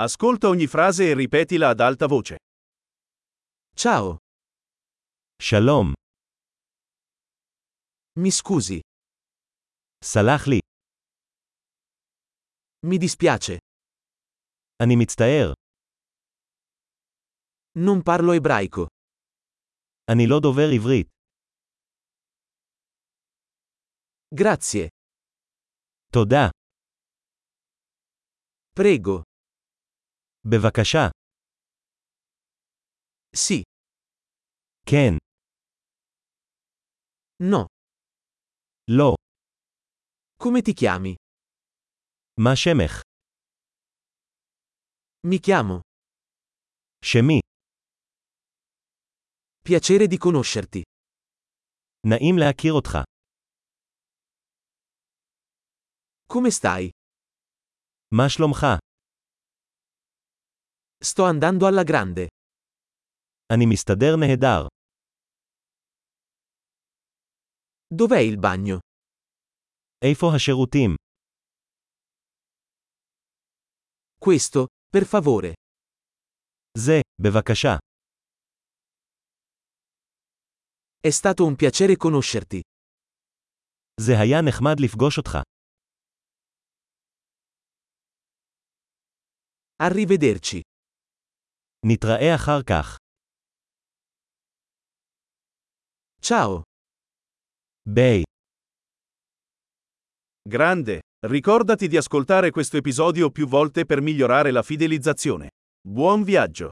Ascolta ogni frase e ripetila ad alta voce. Ciao, שלום, mi scusi, סלח לי, mi dispiace, אני מצטער, non parlo ebraico. אני לא דובר עברית. Grazie, תודה, prego, בבקשה, sì, כן, no. לא, Come ti chiami? מה שמך? Mi chiamo. שמי, Piacere di conoscerti. נעים להכיר אותך. Come stai? מה שלומך? Sto andando alla grande. אני מסתדר נהדר. Dov'è il bagno? איפה השירותים? Questo, per favore. זה, בבקשה. È stato un piacere conoscerti. זה היה נחמד לפגוש אותך. Arrivederci. נתראה אחר כך. Ciao. ביי. Grande! Ricordati di ascoltare questo episodio più volte per migliorare la fidelizzazione. Buon viaggio!